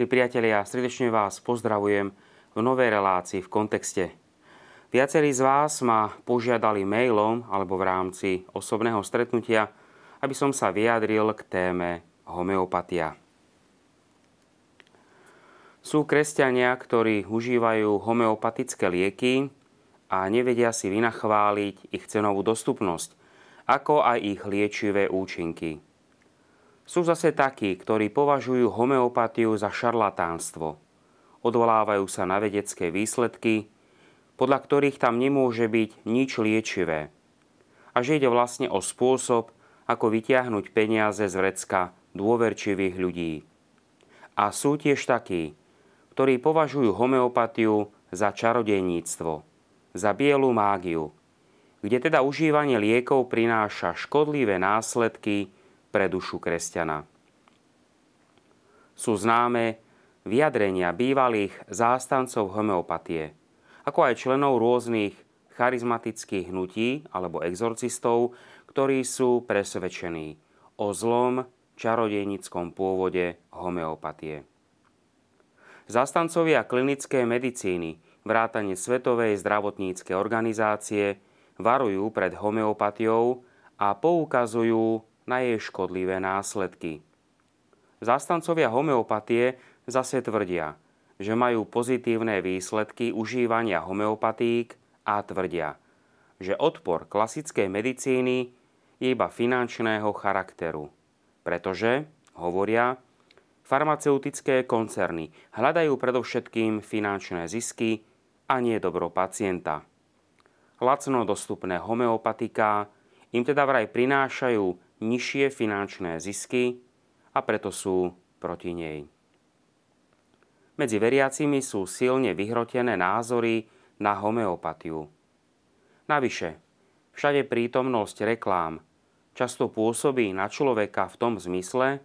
Milí priatelia, srdečne vás pozdravujem v novej relácii v kontexte. Viacerí z vás ma požiadali mailom alebo v rámci osobného stretnutia, aby som sa vyjadril k téme homeopatia. Sú kresťania, ktorí užívajú homeopatické lieky a nevedia si vynachváliť ich cenovú dostupnosť, ako aj ich liečivé účinky. Sú zase takí, ktorí považujú homeopatiu za šarlatánstvo. Odvolávajú sa na vedecké výsledky, podľa ktorých tam nemôže byť nič liečivé. A že ide vlastne o spôsob, ako vytiahnuť peniaze z vrecka dôverčivých ľudí. A sú tiež takí, ktorí považujú homeopatiu za čarodejníctvo, za bielu mágiu, kde teda užívanie liekov prináša škodlivé následky pre dušu kresťana. Sú známe vyjadrenia bývalých zástancov homeopatie, ako aj členov rôznych charizmatických hnutí alebo exorcistov, ktorí sú presvedčení o zlom čarodejnickom pôvode homeopatie. Zastancovia klinické medicíny, vrátane Svetovej zdravotníckej organizácie, varujú pred homeopatiou a poukazujú na jej škodlivé následky. Zastancovia homeopatie zase tvrdia, že majú pozitívne výsledky užívania homeopatík a tvrdia, že odpor klasickej medicíny je iba finančného charakteru, pretože, hovoria, farmaceutické koncerny hľadajú predovšetkým finančné zisky a nie dobro pacienta. Lacno dostupné homeopatika im teda vraj prinášajú nižšie finančné zisky a preto sú proti nej. Medzi veriacimi sú silne vyhrotené názory na homeopatiu. Navyše, všade prítomnosť reklám často pôsobí na človeka v tom zmysle,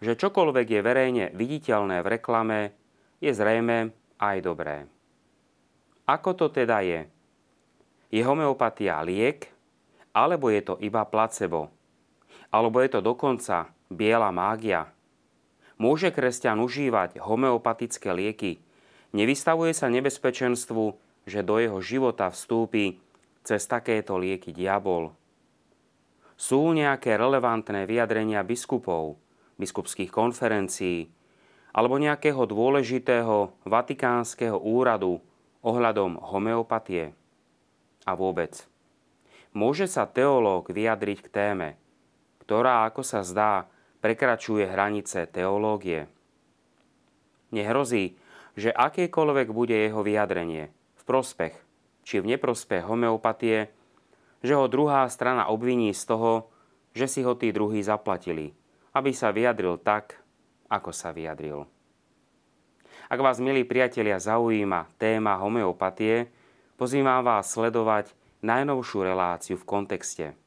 že čokoľvek je verejne viditeľné v reklame, je zrejme aj dobré. Ako to teda je? Je homeopatia liek, alebo je to iba placebo? Alebo je to dokonca biela mágia? Môže kresťan užívať homeopatické lieky? Nevystavuje sa nebezpečenstvu, že do jeho života vstúpi cez takéto lieky diabol? Sú nejaké relevantné vyjadrenia biskupov, biskupských konferencií alebo nejakého dôležitého vatikánskeho úradu ohľadom homeopatie? A vôbec. Môže sa teológ vyjadriť k téme, ktorá, ako sa zdá, prekračuje hranice teológie. Nehrozí, že akékoľvek bude jeho vyjadrenie v prospech či v neprospech homeopatie, že ho druhá strana obviní z toho, že si ho tí druhí zaplatili, aby sa vyjadril tak, ako sa vyjadril. Ak vás, milí priatelia, zaujíma téma homeopatie, pozývam vás sledovať najnovšiu reláciu v kontexte –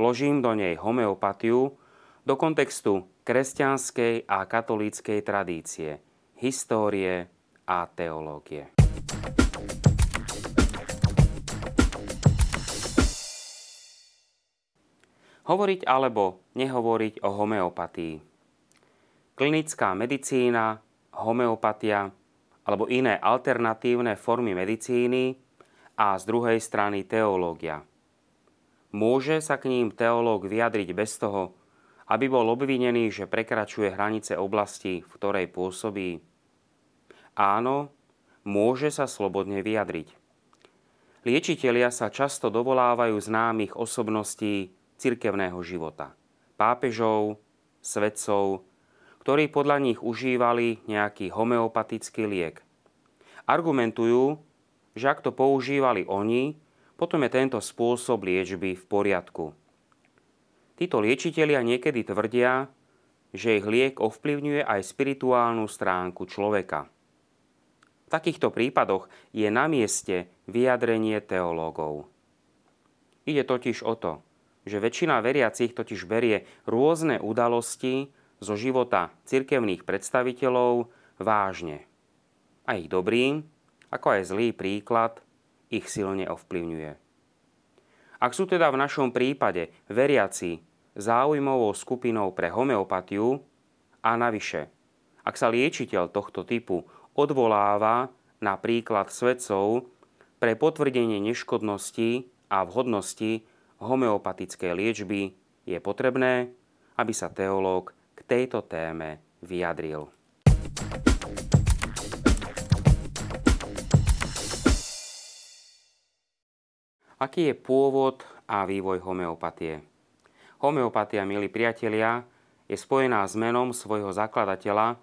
Vložím do nej homeopatiu do kontextu kresťanskej a katolíckej tradície, histórie a teológie. Hovoriť alebo nehovoriť o homeopatii. Klinická medicína, homeopatia alebo iné alternatívne formy medicíny a z druhej strany teológia – Môže sa k ním teológ vyjadriť bez toho, aby bol obvinený, že prekračuje hranice oblasti, v ktorej pôsobí? Áno, môže sa slobodne vyjadriť. Liečitelia sa často dovolávajú známych osobností cirkevného života. Pápežov, svedcov, ktorí podľa nich užívali nejaký homeopatický liek. Argumentujú, že ak to používali oni, potom je tento spôsob liečby v poriadku. Títo liečitelia niekedy tvrdia, že ich liek ovplyvňuje aj spirituálnu stránku človeka. V takýchto prípadoch je na mieste vyjadrenie teológov. Ide totiž o to, že väčšina veriacich totiž berie rôzne udalosti zo života cirkevných predstaviteľov vážne. A ich dobrý, ako aj zlý príklad ich silne ovplyvňuje. Ak sú teda v našom prípade veriaci záujmovou skupinou pre homeopatiu a navyše, ak sa liečiteľ tohto typu odvoláva na príklad svedcov pre potvrdenie neškodnosti a vhodnosti homeopatickej liečby, je potrebné, aby sa teológ k tejto téme vyjadril. Aký je pôvod a vývoj homeopatie? Homeopatia, milí priatelia, je spojená s menom svojho zakladateľa,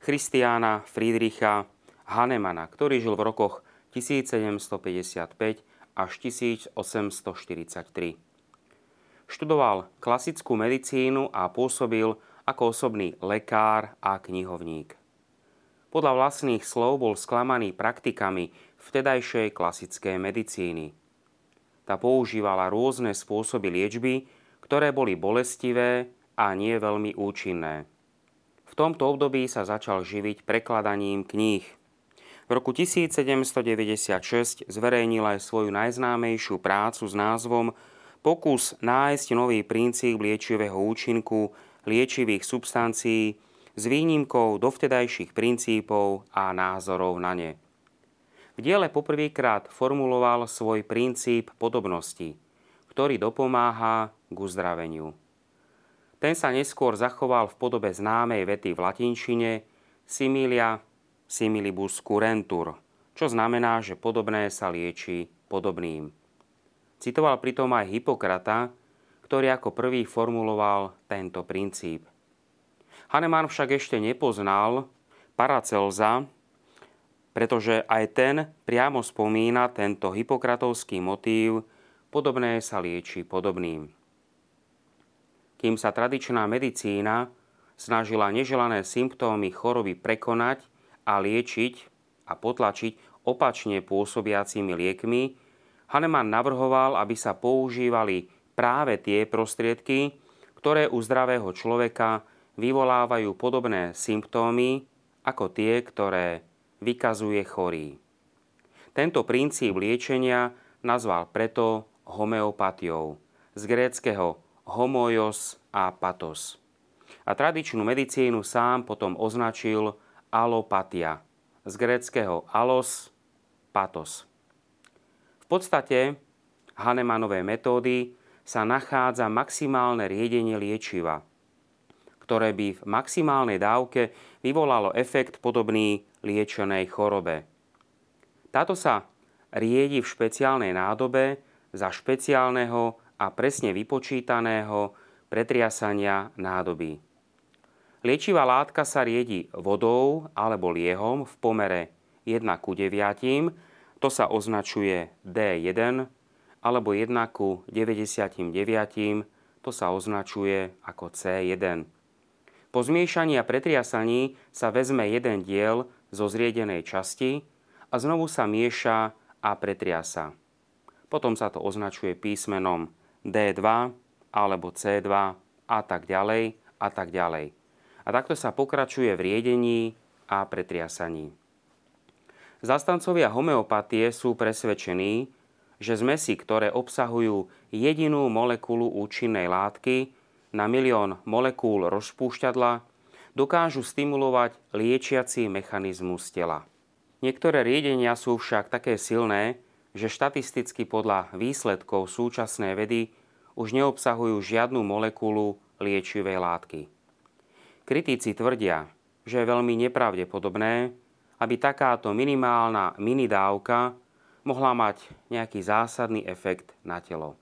Christiana Friedricha Hahnemana, ktorý žil v rokoch 1755 až 1843. Študoval klasickú medicínu a pôsobil ako osobný lekár a knihovník. Podľa vlastných slov bol sklamaný praktikami vtedajšej klasickej medicíny. Tá používala rôzne spôsoby liečby, ktoré boli bolestivé a nie veľmi účinné. V tomto období sa začal živiť prekladaním kníh. V roku 1796 zverejnil aj svoju najznámejšiu prácu s názvom Pokus nájsť nový princíp liečivého účinku liečivých substancií s výnimkou dovtedajších princípov a názorov na ne. V diele poprvýkrát formuloval svoj princíp podobnosti, ktorý dopomáha k uzdraveniu. Ten sa neskôr zachoval v podobe známej vety v latinčine similia similibus curentur, čo znamená, že podobné sa lieči podobným. Citoval pritom aj Hipokrata, ktorý ako prvý formuloval tento princíp. Hahnemann však ešte nepoznal Paracelza, pretože aj ten priamo spomína tento hypokratovský motív podobné sa lieči podobným. Kým sa tradičná medicína snažila neželané symptómy choroby prekonať a liečiť a potlačiť opačne pôsobiacimi liekmi, Hahnemann navrhoval, aby sa používali práve tie prostriedky, ktoré u zdravého človeka vyvolávajú podobné symptómy ako tie, ktoré vykazuje chorý. Tento princíp liečenia nazval preto homeopatiou, z gréckého homojos a patos. A tradičnú medicínu sám potom označil alopatia, z gréckého alos, patos podstate Hahnemannové metódy sa nachádza maximálne riedenie liečiva, ktoré by v maximálnej dávke vyvolalo efekt podobný liečenej chorobe. Táto sa riedi v špeciálnej nádobe za špeciálneho a presne vypočítaného pretriasania nádoby. Liečivá látka sa riedi vodou alebo liehom v pomere 1 ku 9 to sa označuje D1 alebo 1 ku 99, to sa označuje ako C1. Po zmiešaní a pretriasaní sa vezme jeden diel zo zriedenej časti a znovu sa mieša a pretriasa. Potom sa to označuje písmenom D2 alebo C2 a tak ďalej a tak ďalej. A takto sa pokračuje v riedení a pretriasaní. Zastancovia homeopatie sú presvedčení, že zmesi, ktoré obsahujú jedinú molekulu účinnej látky na milión molekúl rozpúšťadla, dokážu stimulovať liečiaci mechanizmus tela. Niektoré riedenia sú však také silné, že štatisticky podľa výsledkov súčasnej vedy už neobsahujú žiadnu molekulu liečivej látky. Kritici tvrdia, že je veľmi nepravdepodobné, aby takáto minimálna minidávka mohla mať nejaký zásadný efekt na telo.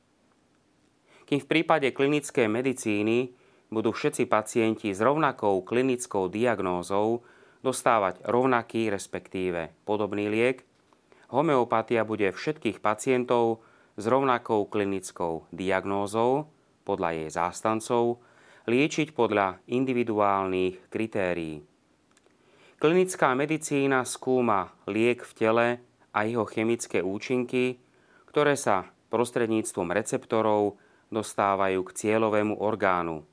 Kým v prípade klinickej medicíny budú všetci pacienti s rovnakou klinickou diagnózou dostávať rovnaký, respektíve podobný liek, homeopatia bude všetkých pacientov s rovnakou klinickou diagnózou podľa jej zástancov liečiť podľa individuálnych kritérií. Klinická medicína skúma liek v tele a jeho chemické účinky, ktoré sa prostredníctvom receptorov dostávajú k cieľovému orgánu.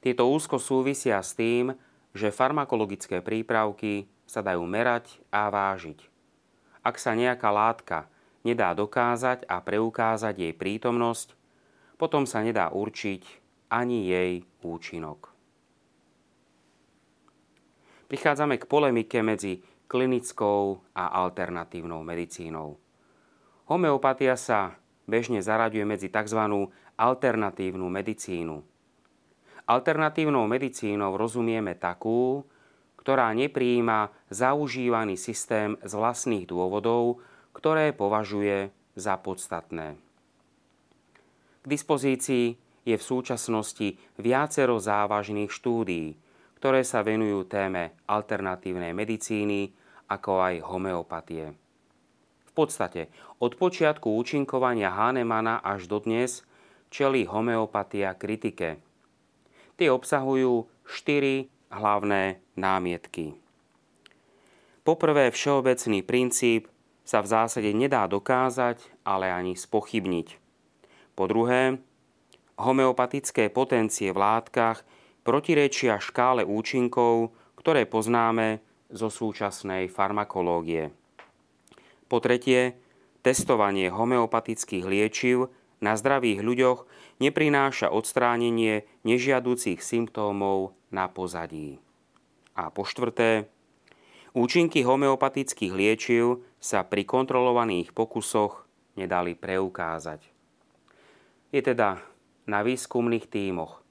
Tieto úzko súvisia s tým, že farmakologické prípravky sa dajú merať a vážiť. Ak sa nejaká látka nedá dokázať a preukázať jej prítomnosť, potom sa nedá určiť ani jej účinok. prichádzame k polemike medzi klinickou a alternatívnou medicínou. Homeopatia sa bežne zaraďuje medzi tzv. alternatívnu medicínu. Alternatívnou medicínou rozumieme takú, ktorá nepríjima zaužívaný systém z vlastných dôvodov, ktoré považuje za podstatné. K dispozícii je v súčasnosti viacero závažných štúdií, ktoré sa venujú téme alternatívnej medicíny, ako aj homeopatie. V podstate od počiatku účinkovania Hahnemana až do dnes čelí homeopatia kritike. Tie obsahujú štyri hlavné námietky. Poprvé, všeobecný princíp sa v zásade nedá dokázať, ale ani spochybniť. Po druhé, homeopatické potencie v látkach protirečia škále účinkov, ktoré poznáme zo súčasnej farmakológie. Po tretie, testovanie homeopatických liečiv na zdravých ľuďoch neprináša odstránenie nežiaducich symptómov na pozadí. A po štvrté, účinky homeopatických liečiv sa pri kontrolovaných pokusoch nedali preukázať. Je teda na výskumných tímoch,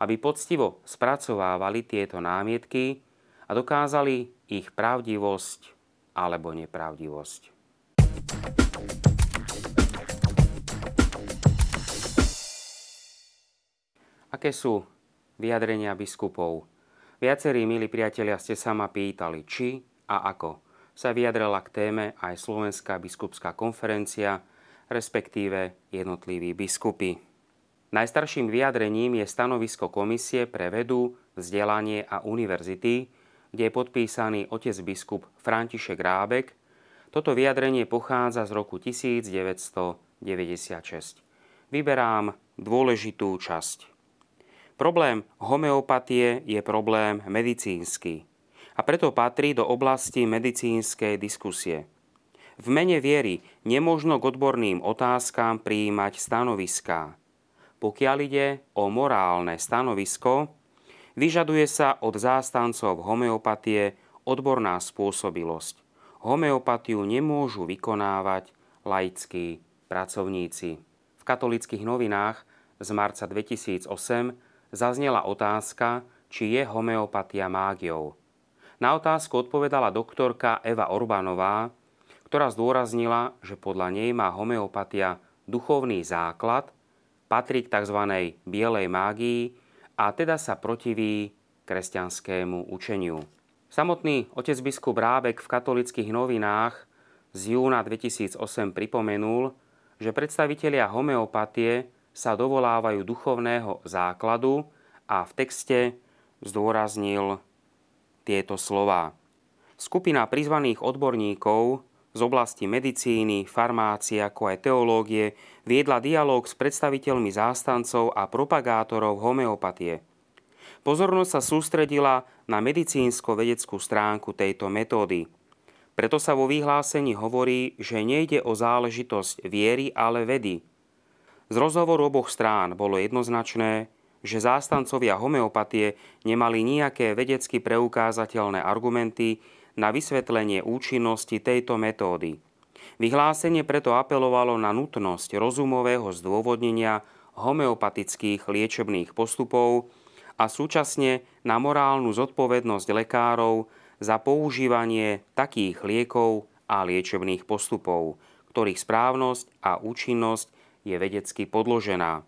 aby poctivo spracovávali tieto námietky a dokázali ich pravdivosť alebo nepravdivosť. Aké sú vyjadrenia biskupov? Viacerí, milí priatelia, ste sa ma pýtali, či a ako sa vyjadrila k téme aj Slovenská biskupská konferencia, respektíve jednotliví biskupy. Najstarším vyjadrením je stanovisko Komisie pre vedu, vzdelanie a univerzity, kde je podpísaný otec biskup František Rábek. Toto vyjadrenie pochádza z roku 1996. Vyberám dôležitú časť. Problém homeopatie je problém medicínsky a preto patrí do oblasti medicínskej diskusie. V mene viery nemožno k odborným otázkam prijímať stanoviská pokiaľ ide o morálne stanovisko, vyžaduje sa od zástancov homeopatie odborná spôsobilosť. Homeopatiu nemôžu vykonávať laickí pracovníci. V katolických novinách z marca 2008 zaznela otázka, či je homeopatia mágiou. Na otázku odpovedala doktorka Eva Orbánová, ktorá zdôraznila, že podľa nej má homeopatia duchovný základ – patrí k tzv. bielej mágii a teda sa protiví kresťanskému učeniu. Samotný otec biskup Rábek v katolických novinách z júna 2008 pripomenul, že predstavitelia homeopatie sa dovolávajú duchovného základu a v texte zdôraznil tieto slova. Skupina prizvaných odborníkov z oblasti medicíny, farmácie ako aj teológie viedla dialog s predstaviteľmi zástancov a propagátorov homeopatie. Pozornosť sa sústredila na medicínsko-vedeckú stránku tejto metódy. Preto sa vo vyhlásení hovorí, že nejde o záležitosť viery, ale vedy. Z rozhovoru oboch strán bolo jednoznačné, že zástancovia homeopatie nemali nejaké vedecky preukázateľné argumenty na vysvetlenie účinnosti tejto metódy. Vyhlásenie preto apelovalo na nutnosť rozumového zdôvodnenia homeopatických liečebných postupov a súčasne na morálnu zodpovednosť lekárov za používanie takých liekov a liečebných postupov, ktorých správnosť a účinnosť je vedecky podložená.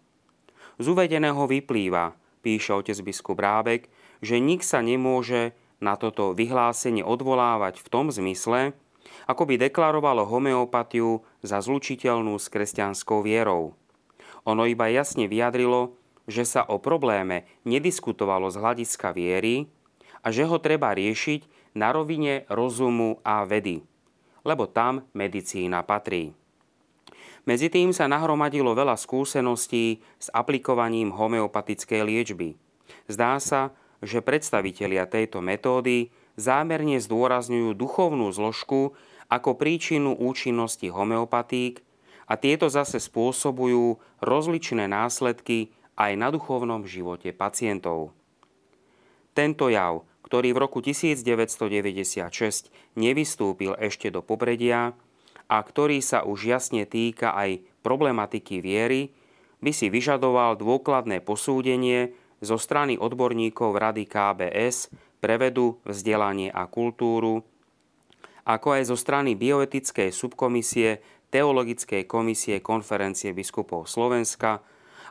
Z uvedeného vyplýva, píše otec biskup Rábek, že nik sa nemôže na toto vyhlásenie odvolávať v tom zmysle, ako by deklarovalo homeopatiu za zlučiteľnú s kresťanskou vierou. Ono iba jasne vyjadrilo, že sa o probléme nediskutovalo z hľadiska viery a že ho treba riešiť na rovine rozumu a vedy, lebo tam medicína patrí. Medzi tým sa nahromadilo veľa skúseností s aplikovaním homeopatickej liečby. Zdá sa, že predstavitelia tejto metódy zámerne zdôrazňujú duchovnú zložku ako príčinu účinnosti homeopatík a tieto zase spôsobujú rozličné následky aj na duchovnom živote pacientov. Tento jav, ktorý v roku 1996 nevystúpil ešte do popredia a ktorý sa už jasne týka aj problematiky viery, by si vyžadoval dôkladné posúdenie zo strany odborníkov Rady KBS pre vedu, vzdelanie a kultúru, ako aj zo strany bioetickej subkomisie Teologickej komisie Konferencie biskupov Slovenska,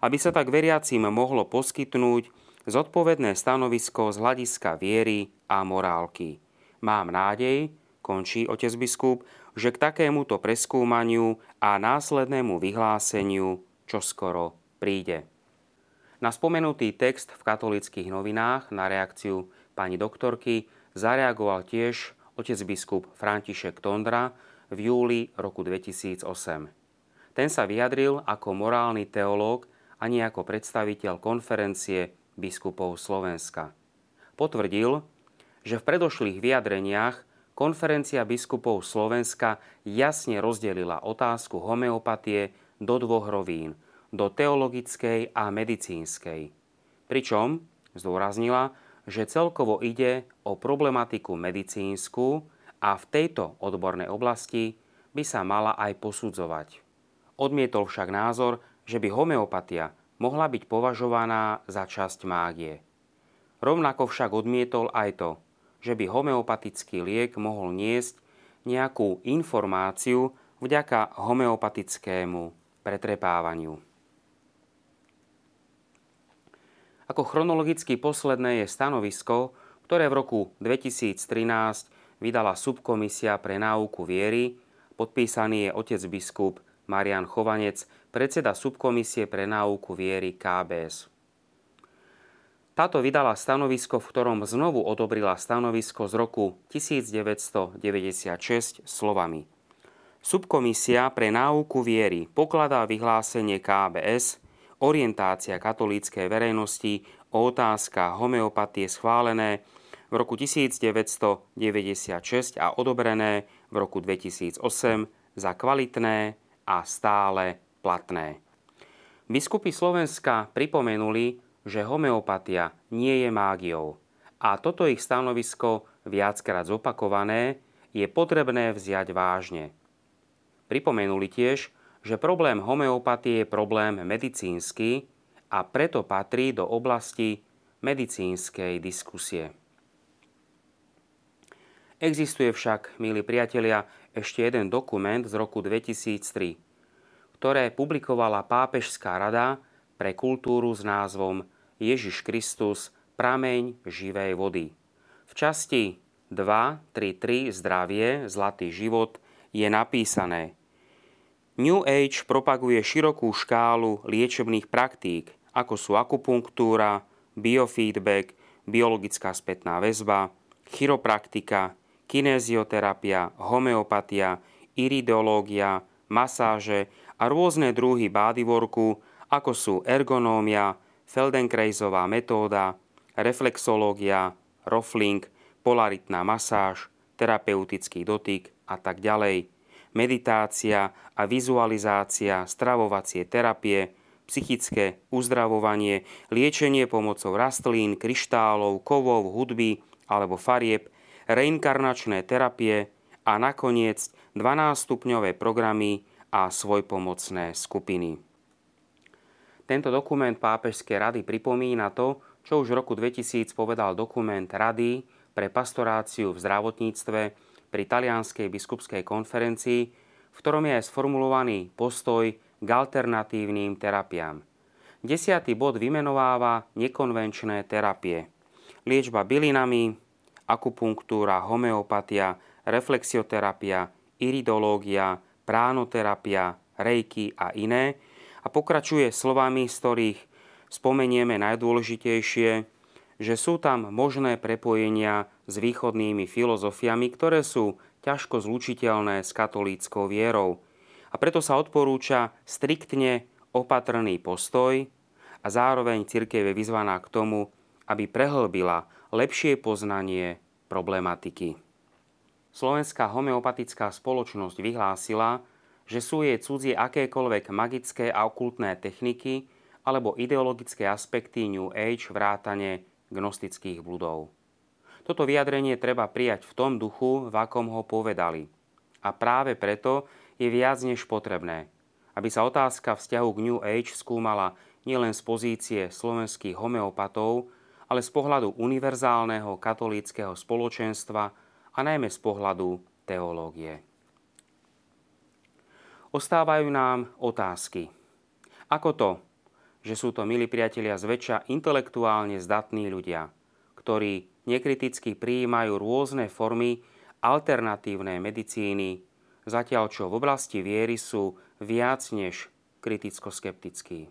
aby sa tak veriacim mohlo poskytnúť zodpovedné stanovisko z hľadiska viery a morálky. Mám nádej, končí otec biskup, že k takémuto preskúmaniu a následnému vyhláseniu čoskoro príde. Na spomenutý text v katolických novinách na reakciu pani doktorky zareagoval tiež otec biskup František Tondra v júli roku 2008. Ten sa vyjadril ako morálny teológ a nie ako predstaviteľ konferencie biskupov Slovenska. Potvrdil, že v predošlých vyjadreniach konferencia biskupov Slovenska jasne rozdelila otázku homeopatie do dvoch rovín – do teologickej a medicínskej. Pričom zdôraznila, že celkovo ide o problematiku medicínsku a v tejto odbornej oblasti by sa mala aj posudzovať. Odmietol však názor, že by homeopatia mohla byť považovaná za časť mágie. Rovnako však odmietol aj to, že by homeopatický liek mohol niesť nejakú informáciu vďaka homeopatickému pretrepávaniu. Ako chronologicky posledné je stanovisko, ktoré v roku 2013 vydala subkomisia pre náuku viery, podpísaný je otec biskup Marian Chovanec, predseda subkomisie pre náuku viery KBS. Táto vydala stanovisko, v ktorom znovu odobrila stanovisko z roku 1996 slovami. Subkomisia pre náuku viery pokladá vyhlásenie KBS orientácia katolíckej verejnosti o otázka homeopatie schválené v roku 1996 a odobrené v roku 2008 za kvalitné a stále platné. Biskupy Slovenska pripomenuli, že homeopatia nie je mágiou a toto ich stanovisko viackrát zopakované je potrebné vziať vážne. Pripomenuli tiež, že problém homeopatie je problém medicínsky a preto patrí do oblasti medicínskej diskusie. Existuje však, milí priatelia, ešte jeden dokument z roku 2003, ktoré publikovala Pápežská rada pre kultúru s názvom Ježiš Kristus, prameň živej vody. V časti 2.3.3 Zdravie, Zlatý život je napísané – New Age propaguje širokú škálu liečebných praktík, ako sú akupunktúra, biofeedback, biologická spätná väzba, chiropraktika, kinézioterapia, homeopatia, iridológia, masáže a rôzne druhy bodyworku, ako sú ergonómia, Feldenkraisová metóda, reflexológia, rofling, polaritná masáž, terapeutický dotyk a tak ďalej meditácia a vizualizácia, stravovacie terapie, psychické uzdravovanie, liečenie pomocou rastlín, kryštálov, kovov, hudby alebo farieb, reinkarnačné terapie a nakoniec 12-stupňové programy a svojpomocné skupiny. Tento dokument Pápežskej rady pripomína to, čo už v roku 2000 povedal dokument Rady pre pastoráciu v zdravotníctve pri talianskej biskupskej konferencii, v ktorom je sformulovaný postoj k alternatívnym terapiám. Desiatý bod vymenováva nekonvenčné terapie. Liečba bylinami, akupunktúra, homeopatia, reflexioterapia, iridológia, pránoterapia, rejky a iné a pokračuje slovami, z ktorých spomenieme najdôležitejšie, že sú tam možné prepojenia s východnými filozofiami, ktoré sú ťažko zlučiteľné s katolíckou vierou. A preto sa odporúča striktne opatrný postoj a zároveň cirkev je vyzvaná k tomu, aby prehlbila lepšie poznanie problematiky. Slovenská homeopatická spoločnosť vyhlásila, že sú jej cudzie akékoľvek magické a okultné techniky alebo ideologické aspekty New Age vrátane gnostických bludov. Toto vyjadrenie treba prijať v tom duchu, v akom ho povedali. A práve preto je viac než potrebné, aby sa otázka vzťahu k New Age skúmala nielen z pozície slovenských homeopatov, ale z pohľadu univerzálneho katolíckého spoločenstva a najmä z pohľadu teológie. Ostávajú nám otázky. Ako to, že sú to, milí priatelia, zväčša intelektuálne zdatní ľudia, ktorí nekriticky prijímajú rôzne formy alternatívnej medicíny, zatiaľ čo v oblasti viery sú viac než kriticko-skeptickí.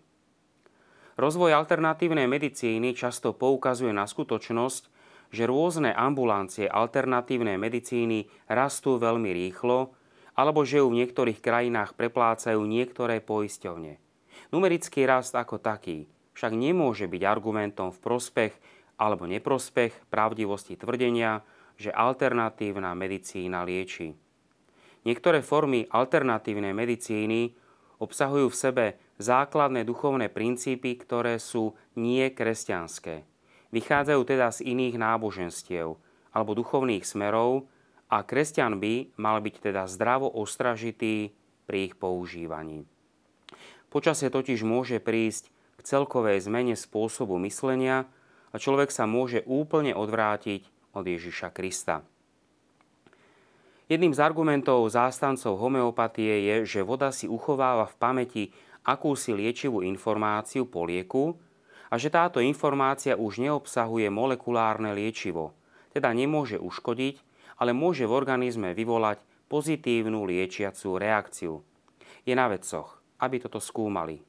Rozvoj alternatívnej medicíny často poukazuje na skutočnosť, že rôzne ambulancie alternatívnej medicíny rastú veľmi rýchlo, alebo že ju v niektorých krajinách preplácajú niektoré poisťovne. Numerický rast ako taký však nemôže byť argumentom v prospech alebo neprospech pravdivosti tvrdenia, že alternatívna medicína lieči. Niektoré formy alternatívnej medicíny obsahujú v sebe základné duchovné princípy, ktoré sú nie kresťanské. Vychádzajú teda z iných náboženstiev alebo duchovných smerov a kresťan by mal byť teda zdravo ostražitý pri ich používaní. Počasie totiž môže prísť k celkovej zmene spôsobu myslenia a človek sa môže úplne odvrátiť od Ježiša Krista. Jedným z argumentov zástancov homeopatie je, že voda si uchováva v pamäti akúsi liečivú informáciu po lieku a že táto informácia už neobsahuje molekulárne liečivo, teda nemôže uškodiť, ale môže v organizme vyvolať pozitívnu liečiacú reakciu. Je na vedcoch, aby toto skúmali.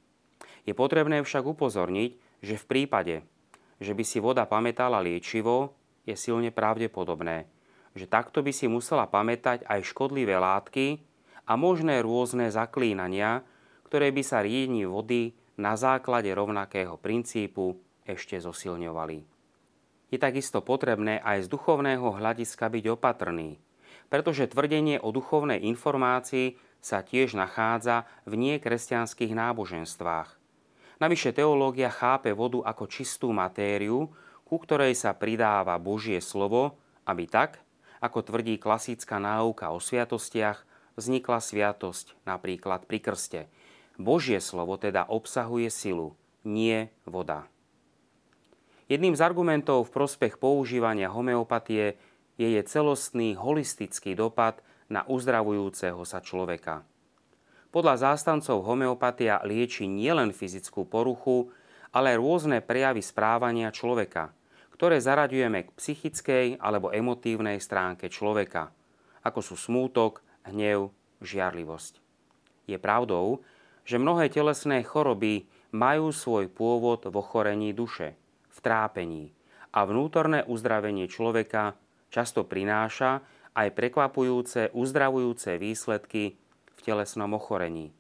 Je potrebné však upozorniť, že v prípade, že by si voda pamätala liečivo, je silne pravdepodobné, že takto by si musela pamätať aj škodlivé látky a možné rôzne zaklínania, ktoré by sa riedni vody na základe rovnakého princípu ešte zosilňovali je takisto potrebné aj z duchovného hľadiska byť opatrný, pretože tvrdenie o duchovnej informácii sa tiež nachádza v niekresťanských náboženstvách. Navyše teológia chápe vodu ako čistú matériu, ku ktorej sa pridáva Božie slovo, aby tak, ako tvrdí klasická náuka o sviatostiach, vznikla sviatosť napríklad pri krste. Božie slovo teda obsahuje silu, nie voda. Jedným z argumentov v prospech používania homeopatie je jej celostný holistický dopad na uzdravujúceho sa človeka. Podľa zástancov homeopatia lieči nielen fyzickú poruchu, ale rôzne prejavy správania človeka, ktoré zaraďujeme k psychickej alebo emotívnej stránke človeka, ako sú smútok, hnev, žiarlivosť. Je pravdou, že mnohé telesné choroby majú svoj pôvod v ochorení duše – trápení a vnútorné uzdravenie človeka často prináša aj prekvapujúce uzdravujúce výsledky v telesnom ochorení.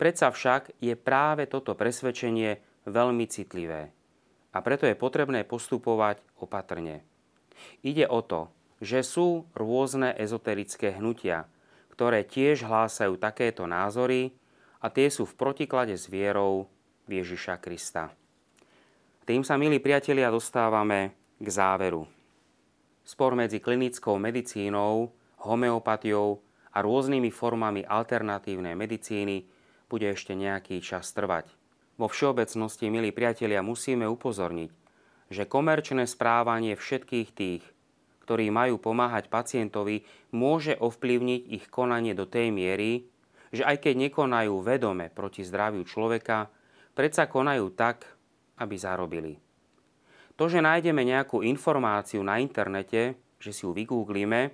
Predsa však je práve toto presvedčenie veľmi citlivé a preto je potrebné postupovať opatrne. Ide o to, že sú rôzne ezoterické hnutia, ktoré tiež hlásajú takéto názory a tie sú v protiklade s vierou Ježiša Krista. Tým sa, milí priatelia, dostávame k záveru. Spor medzi klinickou medicínou, homeopatiou a rôznymi formami alternatívnej medicíny bude ešte nejaký čas trvať. Vo všeobecnosti, milí priatelia, musíme upozorniť, že komerčné správanie všetkých tých, ktorí majú pomáhať pacientovi, môže ovplyvniť ich konanie do tej miery, že aj keď nekonajú vedome proti zdraviu človeka, predsa konajú tak, aby zarobili. To, že nájdeme nejakú informáciu na internete, že si ju vygooglíme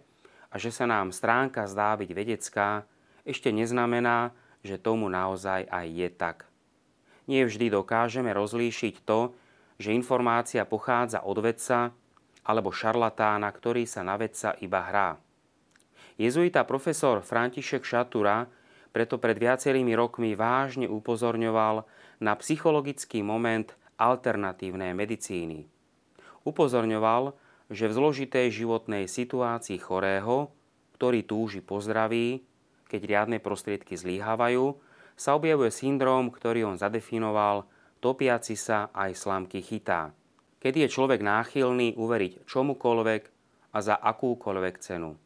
a že sa nám stránka zdá byť vedecká, ešte neznamená, že tomu naozaj aj je tak. Nie vždy dokážeme rozlíšiť to, že informácia pochádza od vedca alebo šarlatána, ktorý sa na vedca iba hrá. Jezuita profesor František Šatura preto pred viacerými rokmi vážne upozorňoval na psychologický moment alternatívnej medicíny. Upozorňoval, že v zložitej životnej situácii chorého, ktorý túži po zdraví, keď riadne prostriedky zlíhávajú, sa objavuje syndrom, ktorý on zadefinoval, topiaci sa aj slamky chytá. kedy je človek náchylný uveriť čomukoľvek a za akúkoľvek cenu.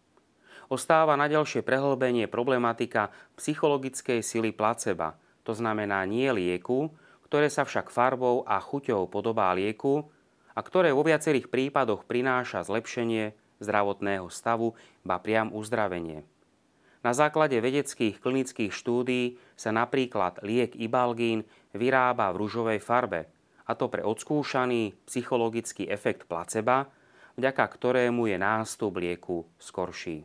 Ostáva na ďalšie prehlbenie problematika psychologickej sily placeba, to znamená nie lieku, ktoré sa však farbou a chuťou podobá lieku a ktoré vo viacerých prípadoch prináša zlepšenie zdravotného stavu, ba priam uzdravenie. Na základe vedeckých klinických štúdií sa napríklad liek Ibalgín vyrába v rúžovej farbe, a to pre odskúšaný psychologický efekt placeba, vďaka ktorému je nástup lieku skorší.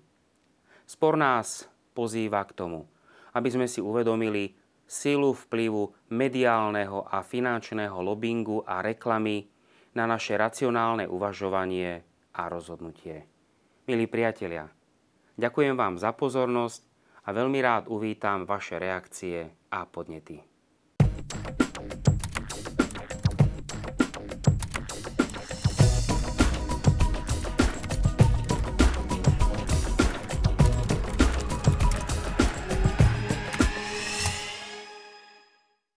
Spor nás pozýva k tomu, aby sme si uvedomili silu vplyvu mediálneho a finančného lobbingu a reklamy na naše racionálne uvažovanie a rozhodnutie. Milí priatelia, ďakujem vám za pozornosť a veľmi rád uvítam vaše reakcie a podnety.